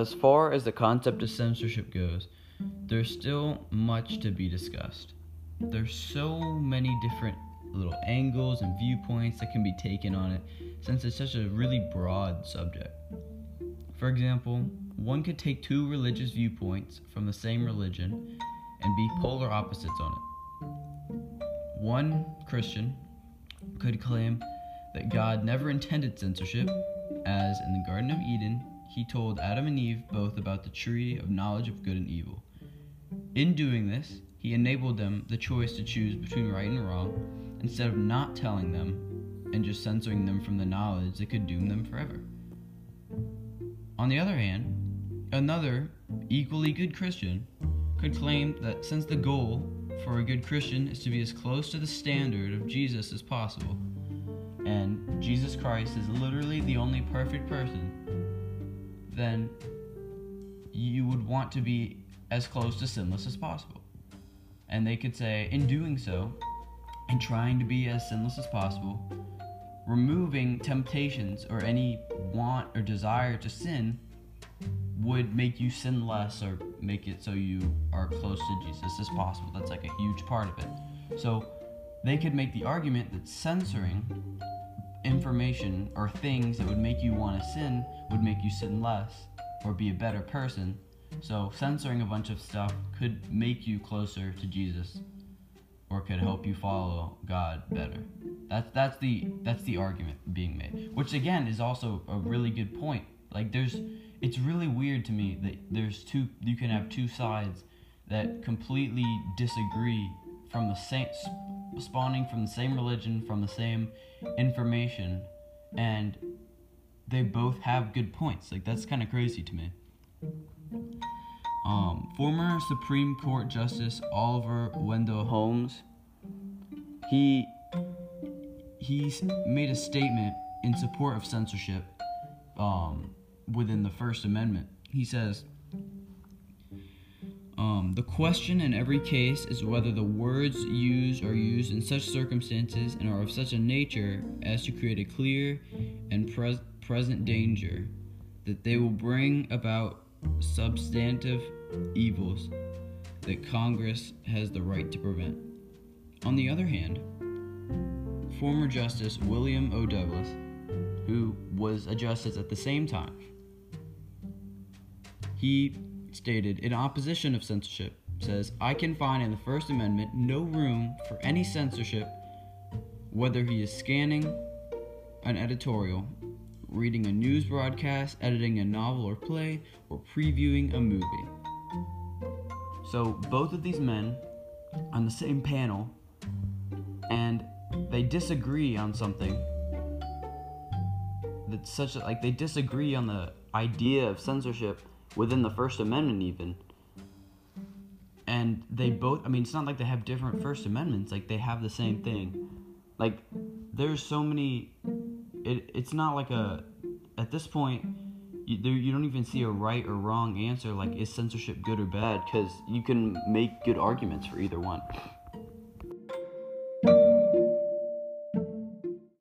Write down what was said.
as far as the concept of censorship goes, there's still much to be discussed. There's so many different little angles and viewpoints that can be taken on it since it's such a really broad subject. For example, one could take two religious viewpoints from the same religion and be polar opposites on it. One Christian could claim that God never intended censorship, as in the Garden of Eden, he told Adam and Eve both about the tree of knowledge of good and evil. In doing this, he enabled them the choice to choose between right and wrong instead of not telling them and just censoring them from the knowledge that could doom them forever. On the other hand, another equally good Christian could claim that since the goal for a good Christian is to be as close to the standard of Jesus as possible, and Jesus Christ is literally the only perfect person, then you would want to be as close to sinless as possible. And they could say, in doing so, and trying to be as sinless as possible, removing temptations or any want or desire to sin would make you sin less or make it so you are close to Jesus as possible. That's like a huge part of it. So they could make the argument that censoring information or things that would make you want to sin would make you sin less or be a better person. So censoring a bunch of stuff could make you closer to Jesus or could help you follow God better. That's that's the that's the argument being made. Which again is also a really good point. Like there's it's really weird to me that there's two you can have two sides that completely disagree from the same spawning from the same religion, from the same information, and they both have good points. Like that's kind of crazy to me. Um, former Supreme Court Justice Oliver Wendell Holmes, he he made a statement in support of censorship um, within the First Amendment. He says. Um, the question in every case is whether the words used are used in such circumstances and are of such a nature as to create a clear and pres- present danger that they will bring about substantive evils that Congress has the right to prevent. On the other hand, former Justice William O. Douglas, who was a justice at the same time, he stated in opposition of censorship says i can find in the first amendment no room for any censorship whether he is scanning an editorial reading a news broadcast editing a novel or play or previewing a movie. So both of these men on the same panel and they disagree on something that's such a, like they disagree on the idea of censorship within the First Amendment, even. And they both, I mean, it's not like they have different First Amendments, like, they have the same thing. Like, there's so many, it, it's not like a, at this point, you, there, you don't even see a right or wrong answer, like, is censorship good or bad? Because you can make good arguments for either one.